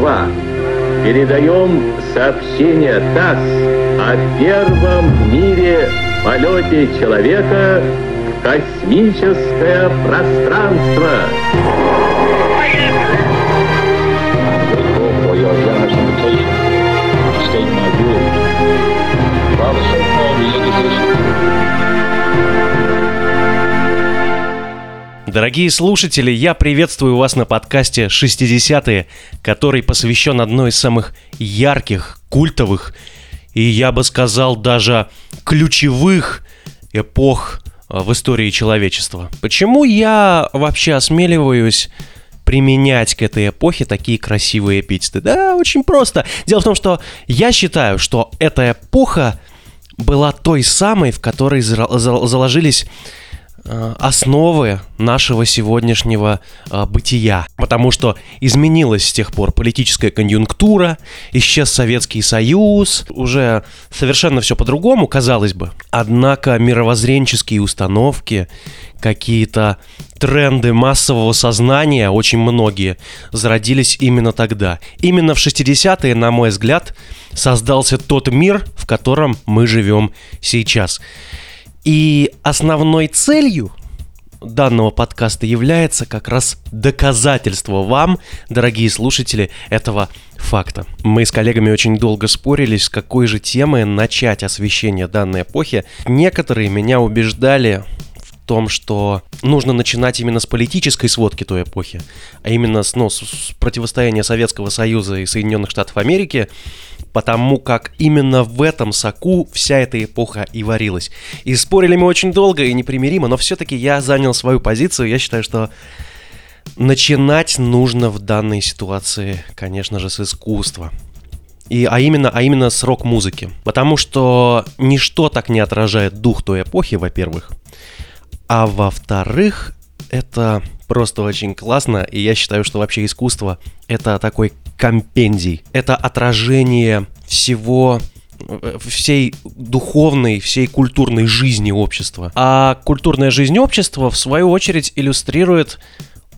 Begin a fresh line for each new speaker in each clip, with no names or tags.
Москва. Передаем сообщение ТАСС о первом в мире полете человека в космическое пространство.
Дорогие слушатели, я приветствую вас на подкасте «60-е», который посвящен одной из самых ярких, культовых и, я бы сказал, даже ключевых эпох а, в истории человечества. Почему я вообще осмеливаюсь применять к этой эпохе такие красивые эпитеты? Да, очень просто. Дело в том, что я считаю, что эта эпоха была той самой, в которой заложились Э, основы нашего сегодняшнего э, бытия. Потому что изменилась с тех пор политическая конъюнктура, исчез Советский Союз, уже совершенно все по-другому, казалось бы. Однако мировоззренческие установки, какие-то тренды массового сознания, очень многие, зародились именно тогда. Именно в 60-е, на мой взгляд, создался тот мир, в котором мы живем сейчас. И основной целью данного подкаста является как раз доказательство вам, дорогие слушатели, этого факта. Мы с коллегами очень долго спорили, с какой же темы начать освещение данной эпохи. Некоторые меня убеждали в том, что нужно начинать именно с политической сводки той эпохи, а именно с, ну, с противостояния Советского Союза и Соединенных Штатов Америки, потому как именно в этом соку вся эта эпоха и варилась. И спорили мы очень долго и непримиримо, но все-таки я занял свою позицию. Я считаю, что начинать нужно в данной ситуации, конечно же, с искусства. И, а, именно, а именно с рок-музыки. Потому что ничто так не отражает дух той эпохи, во-первых. А во-вторых, это просто очень классно, и я считаю, что вообще искусство — это такой компендий, это отражение всего всей духовной, всей культурной жизни общества. А культурная жизнь общества, в свою очередь, иллюстрирует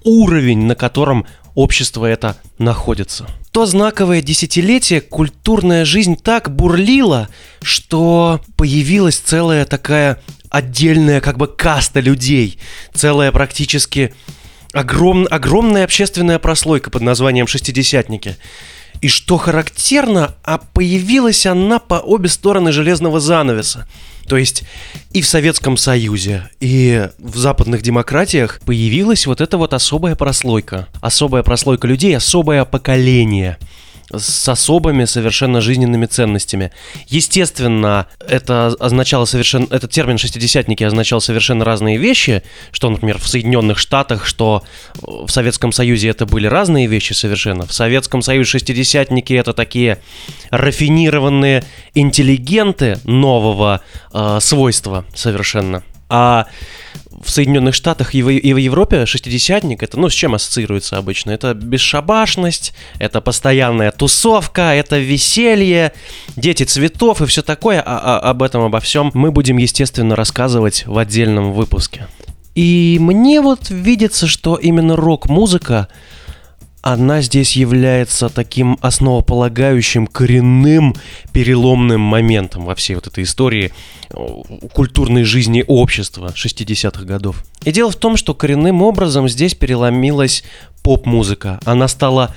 уровень, на котором общество это находится. То знаковое десятилетие культурная жизнь так бурлила, что появилась целая такая отдельная как бы каста людей, целая практически огром, огромная общественная прослойка под названием «Шестидесятники». И что характерно, а появилась она по обе стороны железного занавеса. То есть и в Советском Союзе, и в западных демократиях появилась вот эта вот особая прослойка. Особая прослойка людей, особое поколение – с особыми совершенно жизненными ценностями. Естественно, это означало совершенно... Этот термин «шестидесятники» означал совершенно разные вещи, что, например, в Соединенных Штатах, что в Советском Союзе это были разные вещи совершенно. В Советском Союзе шестидесятники — это такие рафинированные интеллигенты нового э, свойства совершенно. А в Соединенных Штатах и в, и в Европе шестидесятник это, ну, с чем ассоциируется обычно? Это бесшабашность, это постоянная тусовка, это веселье, дети цветов и все такое. А, а об этом, обо всем мы будем, естественно, рассказывать в отдельном выпуске. И мне вот видится, что именно рок-музыка она здесь является таким основополагающим, коренным, переломным моментом во всей вот этой истории э, культурной жизни общества 60-х годов. И дело в том, что коренным образом здесь переломилась поп-музыка. Она стала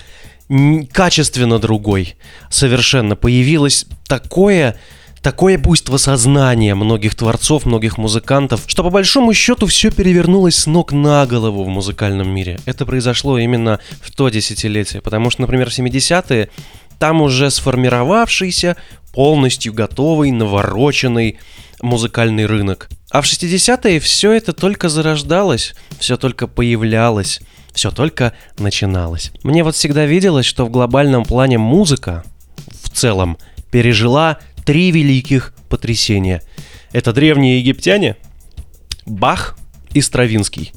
качественно другой совершенно. Появилось такое такое буйство сознания многих творцов, многих музыкантов, что по большому счету все перевернулось с ног на голову в музыкальном мире. Это произошло именно в то десятилетие, потому что, например, в 70-е там уже сформировавшийся, полностью готовый, навороченный музыкальный рынок. А в 60-е все это только зарождалось, все только появлялось, все только начиналось. Мне вот всегда виделось, что в глобальном плане музыка в целом пережила три великих потрясения. Это древние египтяне, Бах и Стравинский.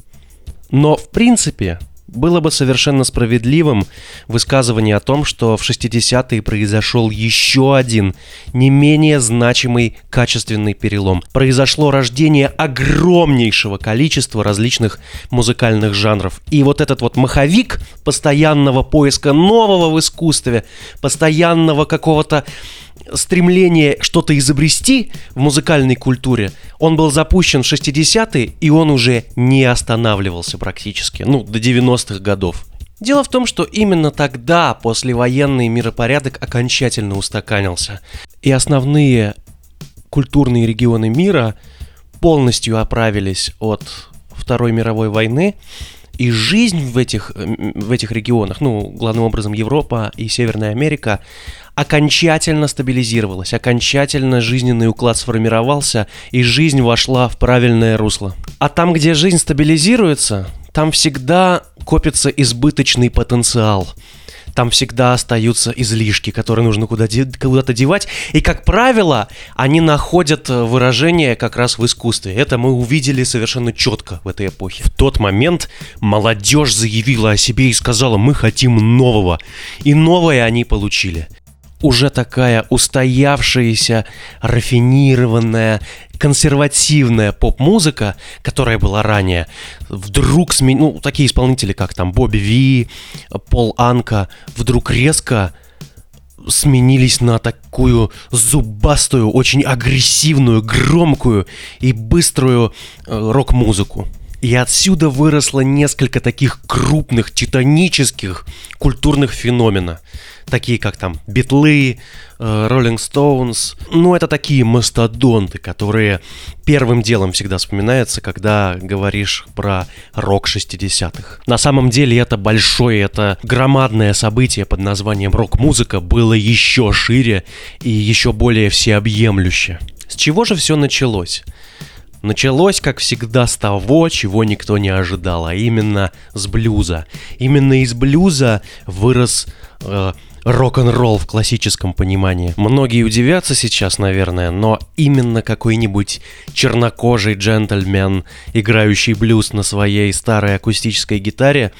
Но, в принципе, Было бы совершенно справедливым высказывание о том, что в 60-е произошел еще один, не менее значимый качественный перелом. Произошло рождение огромнейшего количества различных музыкальных жанров. И вот этот вот маховик постоянного поиска нового в искусстве, постоянного какого-то стремление что-то изобрести в музыкальной культуре, он был запущен в 60-е, и он уже не останавливался практически, ну, до 90-х годов. Дело в том, что именно тогда послевоенный миропорядок окончательно устаканился, и основные культурные регионы мира полностью оправились от Второй мировой войны, и жизнь в этих, в этих регионах, ну, главным образом Европа и Северная Америка, окончательно стабилизировалась, окончательно жизненный уклад сформировался, и жизнь вошла в правильное русло. А там, где жизнь стабилизируется, там всегда копится избыточный потенциал – там всегда остаются излишки, которые нужно куда-то девать. И, как правило, они находят выражение как раз в искусстве. Это мы увидели совершенно четко в этой эпохе. В тот момент молодежь заявила о себе и сказала, мы хотим нового. И новое они получили уже такая устоявшаяся, рафинированная, консервативная поп-музыка, которая была ранее, вдруг смен... ну, такие исполнители, как там Бобби Ви, Пол Анка, вдруг резко сменились на такую зубастую, очень агрессивную, громкую и быструю э, рок-музыку. И отсюда выросло несколько таких крупных, титанических культурных феномена – такие как там Битлы, Роллинг Стоунс. Ну, это такие мастодонты, которые первым делом всегда вспоминаются, когда говоришь про рок 60-х. На самом деле это большое, это громадное событие под названием рок-музыка было еще шире и еще более всеобъемлюще. С чего же все началось? Началось, как всегда, с того, чего никто не ожидал, а именно с блюза. Именно из блюза вырос э, рок-н-ролл в классическом понимании. Многие удивятся сейчас, наверное, но именно какой-нибудь чернокожий джентльмен, играющий блюз на своей старой акустической гитаре,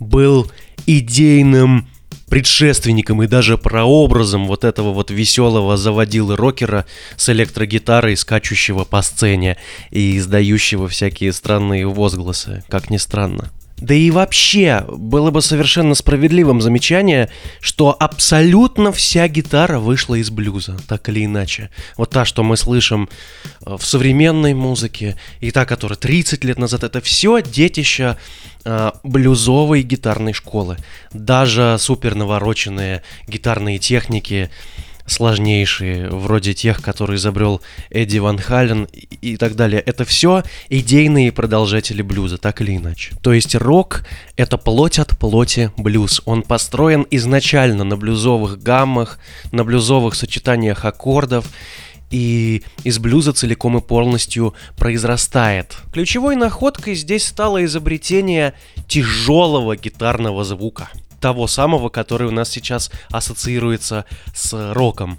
был идейным предшественником и даже прообразом вот этого вот веселого заводилы рокера с электрогитарой, скачущего по сцене и издающего всякие странные возгласы, как ни странно. Да и вообще, было бы совершенно справедливым замечание, что абсолютно вся гитара вышла из блюза, так или иначе. Вот та, что мы слышим э, в современной музыке, и та, которая 30 лет назад, это все детище э, блюзовой гитарной школы. Даже супер навороченные гитарные техники, сложнейшие, вроде тех, которые изобрел Эдди Ван Хален и так далее. Это все идейные продолжатели блюза, так или иначе. То есть рок — это плоть от плоти блюз. Он построен изначально на блюзовых гаммах, на блюзовых сочетаниях аккордов, и из блюза целиком и полностью произрастает. Ключевой находкой здесь стало изобретение тяжелого гитарного звука — того самого, который у нас сейчас ассоциируется с роком.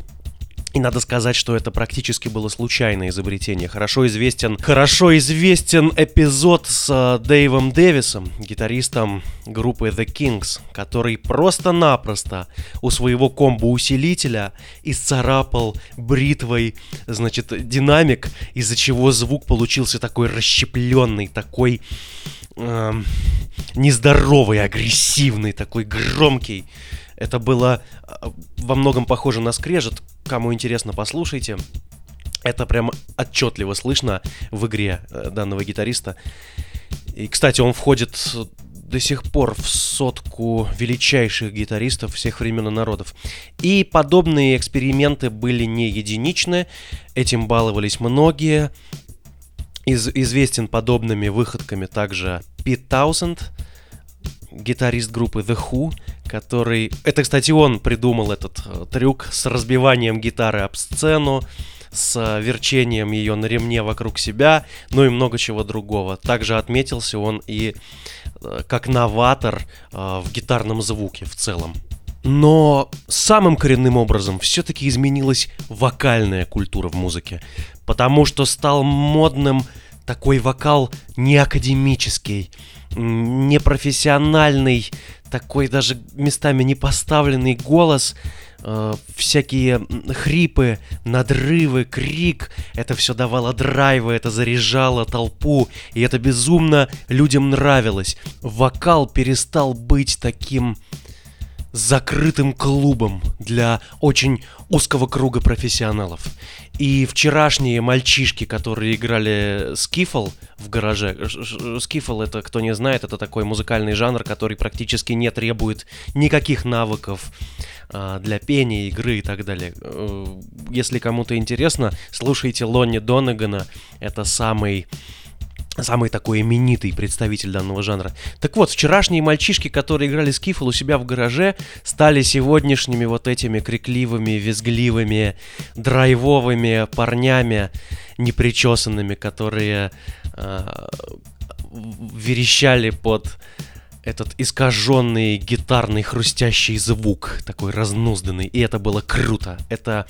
И надо сказать, что это практически было случайное изобретение. Хорошо известен, хорошо известен эпизод с э, Дэйвом Дэвисом, гитаристом группы The Kings, который просто-напросто у своего комбо-усилителя исцарапал бритвой, значит, динамик, из-за чего звук получился такой расщепленный, такой э, нездоровый, агрессивный, такой громкий. Это было э, во многом похоже на скрежет. Кому интересно, послушайте. Это прям отчетливо слышно в игре э, данного гитариста. И, кстати, он входит до сих пор в сотку величайших гитаристов всех времен и народов. И подобные эксперименты были не единичны, этим баловались многие. Из, известен подобными выходками также Пит Таусенд, гитарист группы The Who, который... Это, кстати, он придумал этот э, трюк с разбиванием гитары об сцену, с э, верчением ее на ремне вокруг себя, ну и много чего другого. Также отметился он и э, как новатор в гитарном звуке в целом. Но самым коренным образом все-таки изменилась вокальная культура в музыке, потому что стал модным такой вокал не академический, непрофессиональный, такой даже местами непоставленный голос, э, всякие хрипы, надрывы, крик. Это все давало драйвы, это заряжало толпу, и это безумно людям нравилось. Вокал перестал быть таким закрытым клубом для очень узкого круга профессионалов. И вчерашние мальчишки, которые играли скифл в гараже, скифл это, кто не знает, это такой музыкальный жанр, который практически не требует никаких навыков а, для пения, игры и так далее. Э, если кому-то интересно, слушайте Лонни Донагана, это самый самый такой именитый представитель данного жанра. Так вот, вчерашние мальчишки, которые играли скифл у себя в гараже, стали сегодняшними вот этими крикливыми, визгливыми, драйвовыми парнями, непричесанными, которые э, верещали под этот искаженный гитарный хрустящий звук, такой разнузданный, и это было круто. Это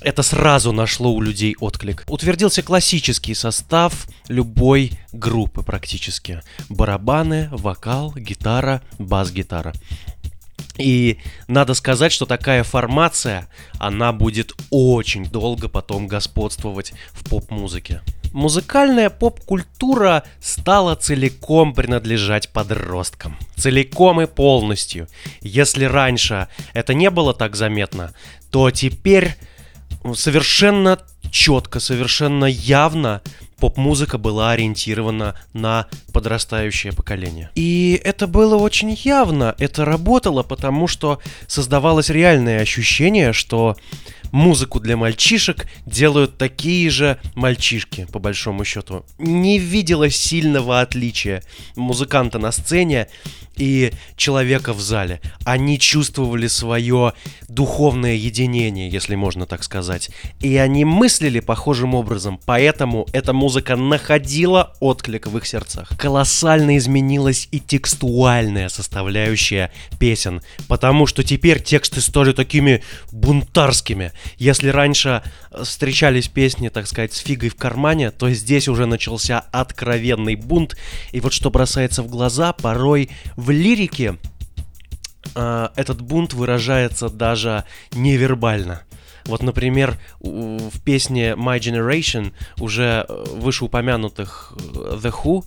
это сразу нашло у людей отклик. Утвердился классический состав любой группы практически. Барабаны, вокал, гитара, бас-гитара. И надо сказать, что такая формация, она будет очень долго потом господствовать в поп-музыке. Музыкальная поп-культура стала целиком принадлежать подросткам. Целиком и полностью. Если раньше это не было так заметно, то теперь совершенно четко, совершенно явно поп-музыка была ориентирована на подрастающее поколение. И это было очень явно, это работало, потому что создавалось реальное ощущение, что музыку для мальчишек делают такие же мальчишки, по большому счету. Не видела сильного отличия музыканта на сцене и человека в зале. Они чувствовали свое духовное единение, если можно так сказать. И они мыслили похожим образом, поэтому эта музыка находила отклик в их сердцах. Колоссально изменилась и текстуальная составляющая песен, потому что теперь тексты стали такими бунтарскими. Если раньше э, встречались песни, так сказать, с фигой в кармане, то здесь уже начался откровенный бунт. И вот что бросается в глаза, порой в лирике э, этот бунт выражается даже невербально. Вот, например, в песне My Generation уже э, вышеупомянутых э, The Who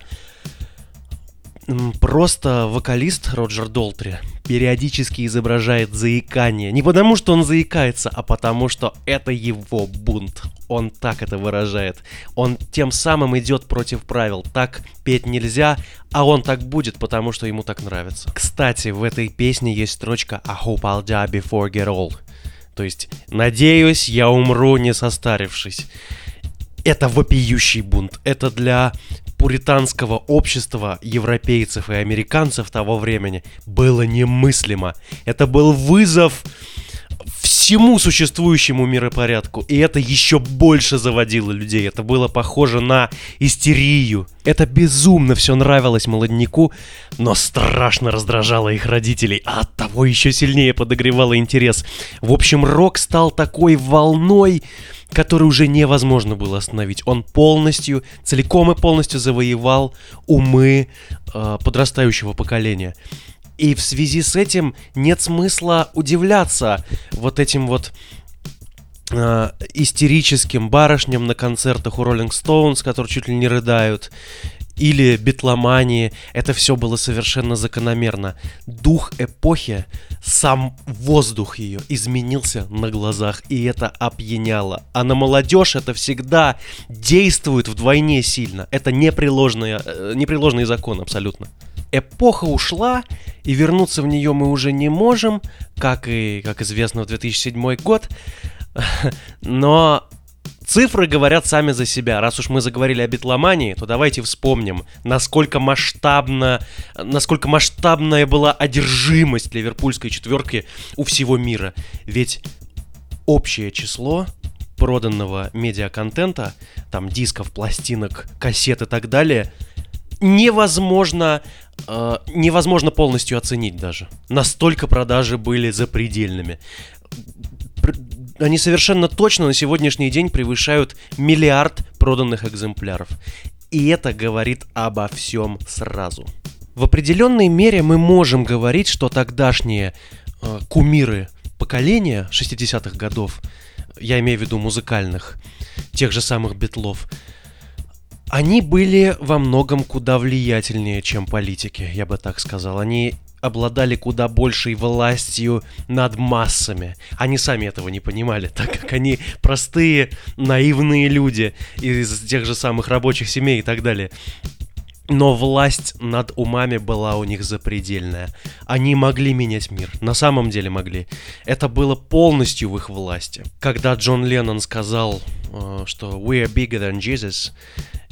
просто вокалист Роджер Долтри периодически изображает заикание. Не потому, что он заикается, а потому, что это его бунт. Он так это выражает. Он тем самым идет против правил. Так петь нельзя, а он так будет, потому что ему так нравится. Кстати, в этой песне есть строчка I hope I'll die before get old. То есть, надеюсь, я умру не состарившись. Это вопиющий бунт. Это для пуританского общества европейцев и американцев того времени было немыслимо. Это был вызов всему существующему миропорядку. И это еще больше заводило людей. Это было похоже на истерию. Это безумно все нравилось молодняку, но страшно раздражало их родителей, а от того еще сильнее подогревало интерес. В общем, рок стал такой волной, который уже невозможно было остановить. Он полностью, целиком и полностью завоевал умы э, подрастающего поколения. И в связи с этим нет смысла удивляться вот этим вот э, истерическим барышням на концертах у Rolling Stones, которые чуть ли не рыдают, или битломании, это все было совершенно закономерно. Дух эпохи, сам воздух ее изменился на глазах, и это опьяняло. А на молодежь это всегда действует вдвойне сильно. Это непреложный, э, непреложный закон абсолютно эпоха ушла, и вернуться в нее мы уже не можем, как и, как известно, в 2007 год. Но цифры говорят сами за себя. Раз уж мы заговорили о битломании, то давайте вспомним, насколько масштабно, насколько масштабная была одержимость ливерпульской четверки у всего мира. Ведь общее число проданного медиаконтента, там дисков, пластинок, кассет и так далее, невозможно э, невозможно полностью оценить даже. Настолько продажи были запредельными. Они совершенно точно на сегодняшний день превышают миллиард проданных экземпляров. И это говорит обо всем сразу. В определенной мере мы можем говорить, что тогдашние э, кумиры поколения 60-х годов, я имею в виду музыкальных, тех же самых битлов, они были во многом куда влиятельнее, чем политики, я бы так сказал. Они обладали куда большей властью над массами. Они сами этого не понимали, так как они простые, наивные люди из тех же самых рабочих семей и так далее. Но власть над умами была у них запредельная. Они могли менять мир. На самом деле могли. Это было полностью в их власти. Когда Джон Леннон сказал, э, что «We are bigger than Jesus»,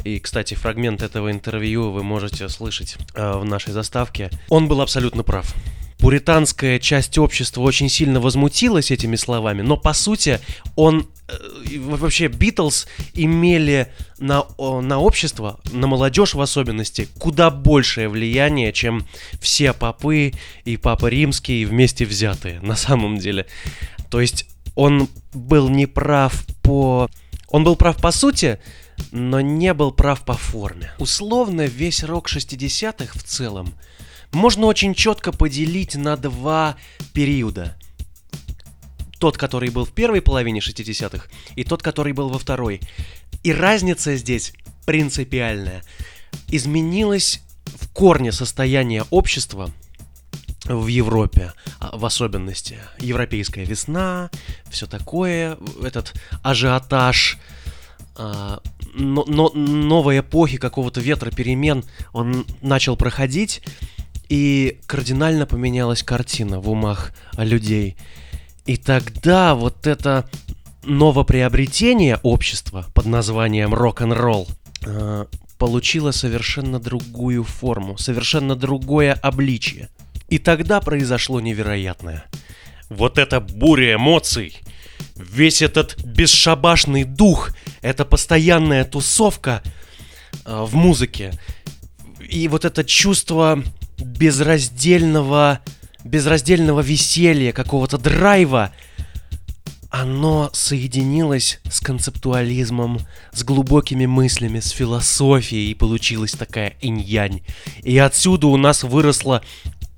и, кстати, фрагмент этого интервью вы можете слышать э, в нашей заставке. Он был абсолютно прав. Пуританская часть общества очень сильно возмутилась этими словами, но по сути он э, вообще Битлз имели на, на общество, на молодежь в особенности, куда большее влияние, чем все папы и папа римский вместе взятые, на самом деле. То есть он был неправ по... Он был прав по сути, но не был прав по форме. Условно, весь рок 60-х в целом можно очень четко поделить на два периода. Тот, который был в первой половине 60-х, и тот, который был во второй. И разница здесь принципиальная. Изменилось в корне состояние общества в Европе, а, в особенности. Европейская весна, все такое, этот ажиотаж, но, но, новой эпохи, какого-то ветра перемен, он начал проходить, и кардинально поменялась картина в умах людей. И тогда вот это новоприобретение общества под названием рок-н-ролл э, получило совершенно другую форму, совершенно другое обличие. И тогда произошло невероятное. Вот эта буря эмоций, весь этот бесшабашный дух, эта постоянная тусовка э, в музыке, и вот это чувство безраздельного, безраздельного веселья, какого-то драйва, оно соединилось с концептуализмом, с глубокими мыслями, с философией, и получилась такая инь-янь. И отсюда у нас выросла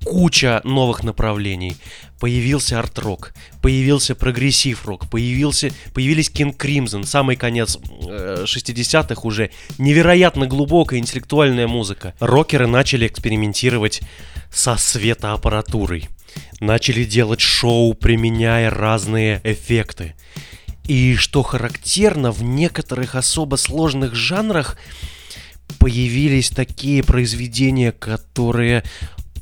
куча новых направлений. Появился арт-рок, появился прогрессив-рок, появился, появились King Crimson, самый конец э, 60-х уже, невероятно глубокая интеллектуальная музыка. Рокеры начали экспериментировать со светоаппаратурой, начали делать шоу, применяя разные эффекты. И что характерно, в некоторых особо сложных жанрах появились такие произведения, которые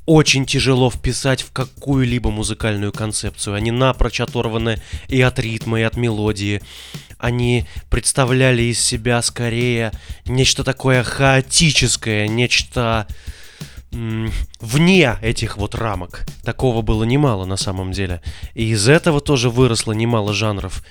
очень тяжело вписать в какую-либо музыкальную концепцию. Они напрочь оторваны и от ритма, и от мелодии. Они представляли из себя скорее нечто такое хаотическое, нечто вне этих вот рамок. Такого было немало на самом деле. И из этого тоже выросло немало жанров.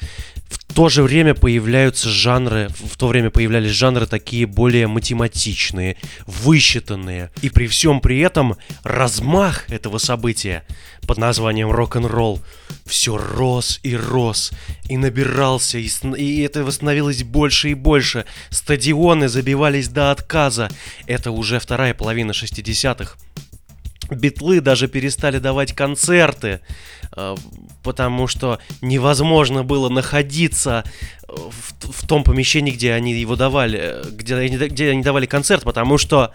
То же время появляются жанры, в то время появлялись жанры такие более математичные, высчитанные. И при всем при этом размах этого события под названием рок-н-ролл все рос и рос, и набирался, и, и это становилось больше и больше. Стадионы забивались до отказа. Это уже вторая половина 60-х. Битлы даже перестали давать концерты, э, потому что невозможно было находиться э, в, в том помещении, где они его давали, э, где где они давали концерт, потому что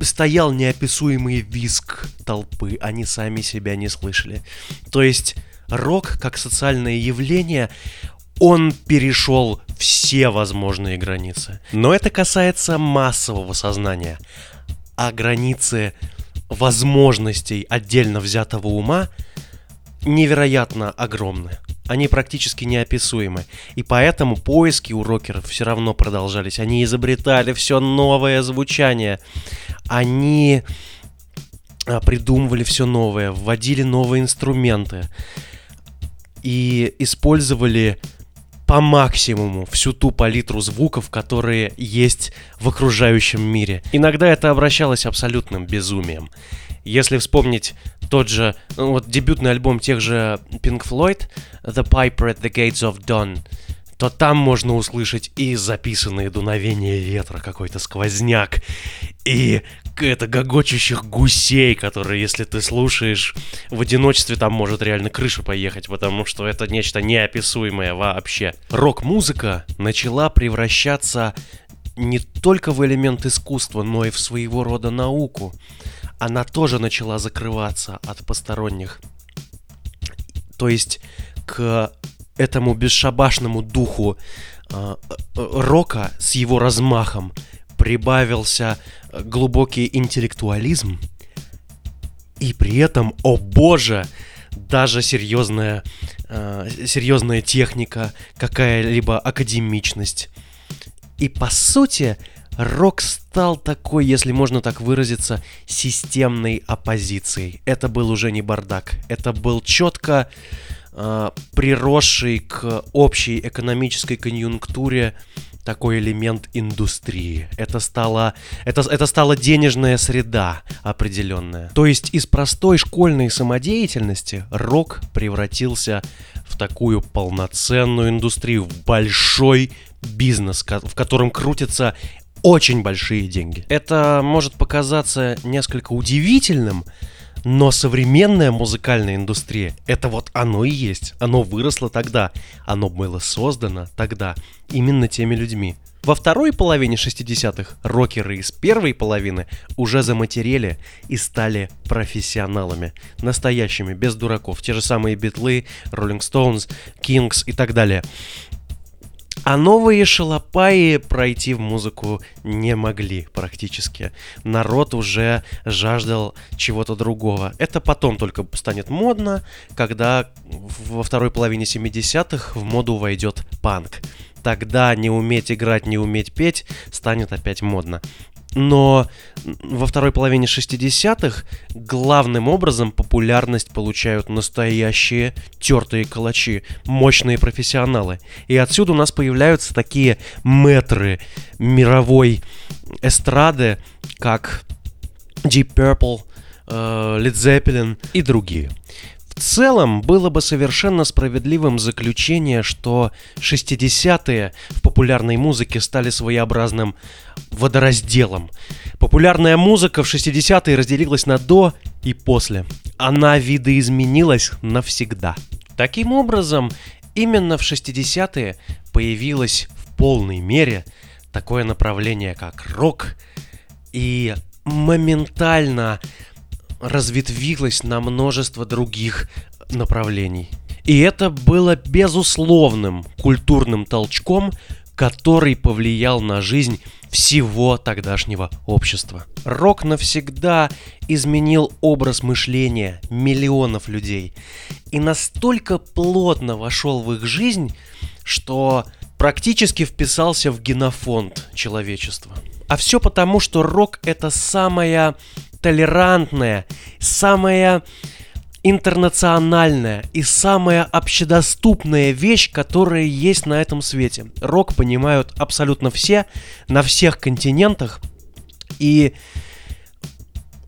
стоял неописуемый виск толпы, они сами себя не слышали. То есть рок, как социальное явление, он перешел все возможные границы. Но это касается массового сознания. А границы возможностей отдельно взятого ума невероятно огромны. Они практически неописуемы. И поэтому поиски у рокеров все равно продолжались. Они изобретали все новое звучание. Они а, придумывали все новое, вводили новые инструменты и использовали по максимуму всю ту палитру звуков, которые есть в окружающем мире. Иногда это обращалось абсолютным безумием. Если вспомнить тот же, ну, вот дебютный альбом тех же Pink Floyd, The Piper at the Gates of Dawn, то там можно услышать и записанные дуновения ветра, какой-то сквозняк, и это гогочущих гусей, которые, если ты слушаешь в одиночестве, там может реально крыша поехать, потому что это нечто неописуемое вообще. Рок-музыка начала превращаться не только в элемент искусства, но и в своего рода науку. Она тоже начала закрываться от посторонних. То есть к этому бесшабашному духу э, рока с его размахом прибавился глубокий интеллектуализм, и при этом, о боже, даже серьезная, э, серьезная техника, какая-либо академичность. И по сути, рок стал такой, если можно так выразиться, системной оппозицией. Это был уже не бардак, это был четко э, приросший к общей экономической конъюнктуре такой элемент индустрии. Это стало, это, это стала денежная среда определенная. То есть из простой школьной самодеятельности рок превратился в такую полноценную индустрию, в большой бизнес, в котором крутятся очень большие деньги. Это может показаться несколько удивительным, но современная музыкальная индустрия, это вот оно и есть. Оно выросло тогда. Оно было создано тогда именно теми людьми. Во второй половине 60-х рокеры из первой половины уже заматерели и стали профессионалами. Настоящими, без дураков. Те же самые Битлы, Роллинг Стоунс, Кингс и так далее. А новые шалопаи пройти в музыку не могли практически. Народ уже жаждал чего-то другого. Это потом только станет модно, когда во второй половине 70-х в моду войдет панк. Тогда не уметь играть, не уметь петь станет опять модно. Но во второй половине 60-х главным образом популярность получают настоящие тертые калачи, мощные профессионалы. И отсюда у нас появляются такие метры мировой эстрады, как Deep Purple, э, Led Zeppelin и другие. В целом, было бы совершенно справедливым заключение, что 60-е в популярной музыке стали своеобразным водоразделом. Популярная музыка в 60-е разделилась на до и после. Она видоизменилась навсегда. Таким образом, именно в 60-е появилось в полной мере такое направление, как рок, и моментально разветвилась на множество других направлений. И это было безусловным культурным толчком, который повлиял на жизнь всего тогдашнего общества. Рок навсегда изменил образ мышления миллионов людей и настолько плотно вошел в их жизнь, что практически вписался в генофонд человечества. А все потому, что рок это самая толерантная, самая интернациональная и самая общедоступная вещь, которая есть на этом свете. Рок понимают абсолютно все, на всех континентах, и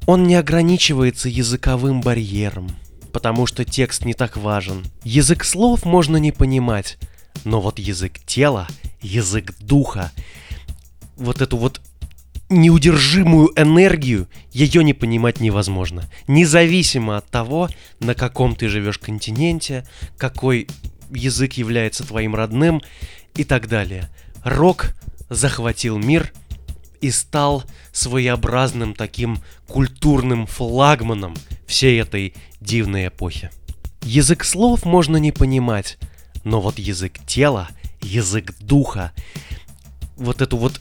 он не ограничивается языковым барьером, потому что текст не так важен. Язык слов можно не понимать, но вот язык тела, язык духа, вот эту вот неудержимую энергию, ее не понимать невозможно. Независимо от того, на каком ты живешь континенте, какой язык является твоим родным и так далее. Рок захватил мир и стал своеобразным таким культурным флагманом всей этой дивной эпохи. Язык слов можно не понимать, но вот язык тела, язык духа, вот эту вот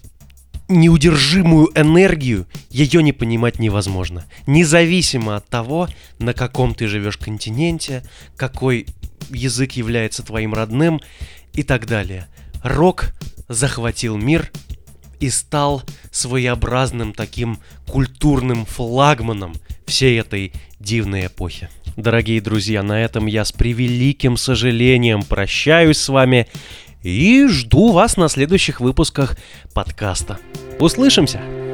неудержимую энергию, ее не понимать невозможно. Независимо от того, на каком ты живешь континенте, какой язык является твоим родным и так далее. Рок захватил мир и стал своеобразным таким культурным флагманом всей этой дивной эпохи. Дорогие друзья, на этом я с превеликим сожалением прощаюсь с вами и жду вас на следующих выпусках подкаста. Услышимся!